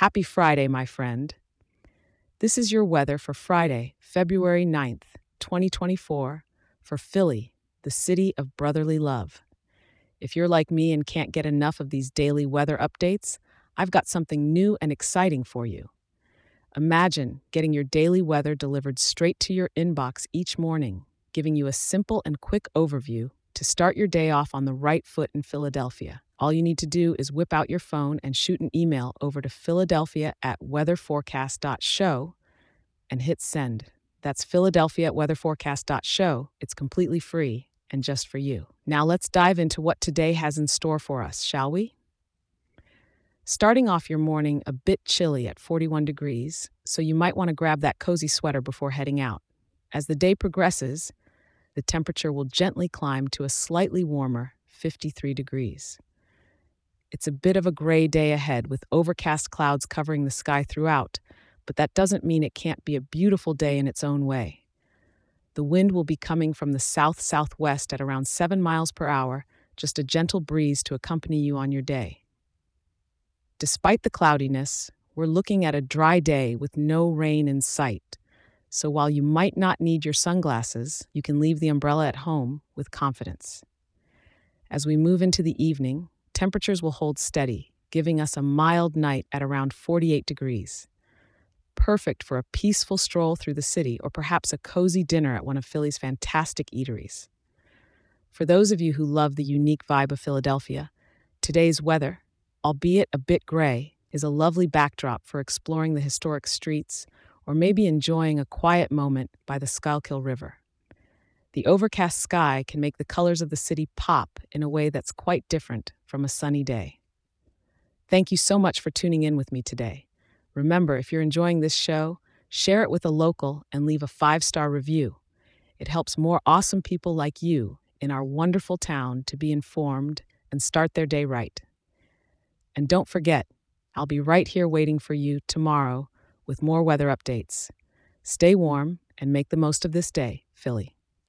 Happy Friday, my friend. This is your weather for Friday, February 9th, 2024, for Philly, the city of brotherly love. If you're like me and can't get enough of these daily weather updates, I've got something new and exciting for you. Imagine getting your daily weather delivered straight to your inbox each morning, giving you a simple and quick overview to start your day off on the right foot in Philadelphia. All you need to do is whip out your phone and shoot an email over to Philadelphia at weatherforecast.show and hit send. That's Philadelphia at weatherforecast.show. It's completely free and just for you. Now let's dive into what today has in store for us, shall we? Starting off your morning a bit chilly at 41 degrees, so you might want to grab that cozy sweater before heading out. As the day progresses, the temperature will gently climb to a slightly warmer 53 degrees. It's a bit of a gray day ahead with overcast clouds covering the sky throughout, but that doesn't mean it can't be a beautiful day in its own way. The wind will be coming from the south southwest at around 7 miles per hour, just a gentle breeze to accompany you on your day. Despite the cloudiness, we're looking at a dry day with no rain in sight. So while you might not need your sunglasses, you can leave the umbrella at home with confidence. As we move into the evening, temperatures will hold steady, giving us a mild night at around 48 degrees. Perfect for a peaceful stroll through the city or perhaps a cozy dinner at one of Philly's fantastic eateries. For those of you who love the unique vibe of Philadelphia, today's weather, albeit a bit gray, is a lovely backdrop for exploring the historic streets or maybe enjoying a quiet moment by the Schuylkill River. The overcast sky can make the colors of the city pop in a way that's quite different from a sunny day. Thank you so much for tuning in with me today. Remember, if you're enjoying this show, share it with a local and leave a five star review. It helps more awesome people like you in our wonderful town to be informed and start their day right. And don't forget, I'll be right here waiting for you tomorrow with more weather updates. Stay warm and make the most of this day, Philly.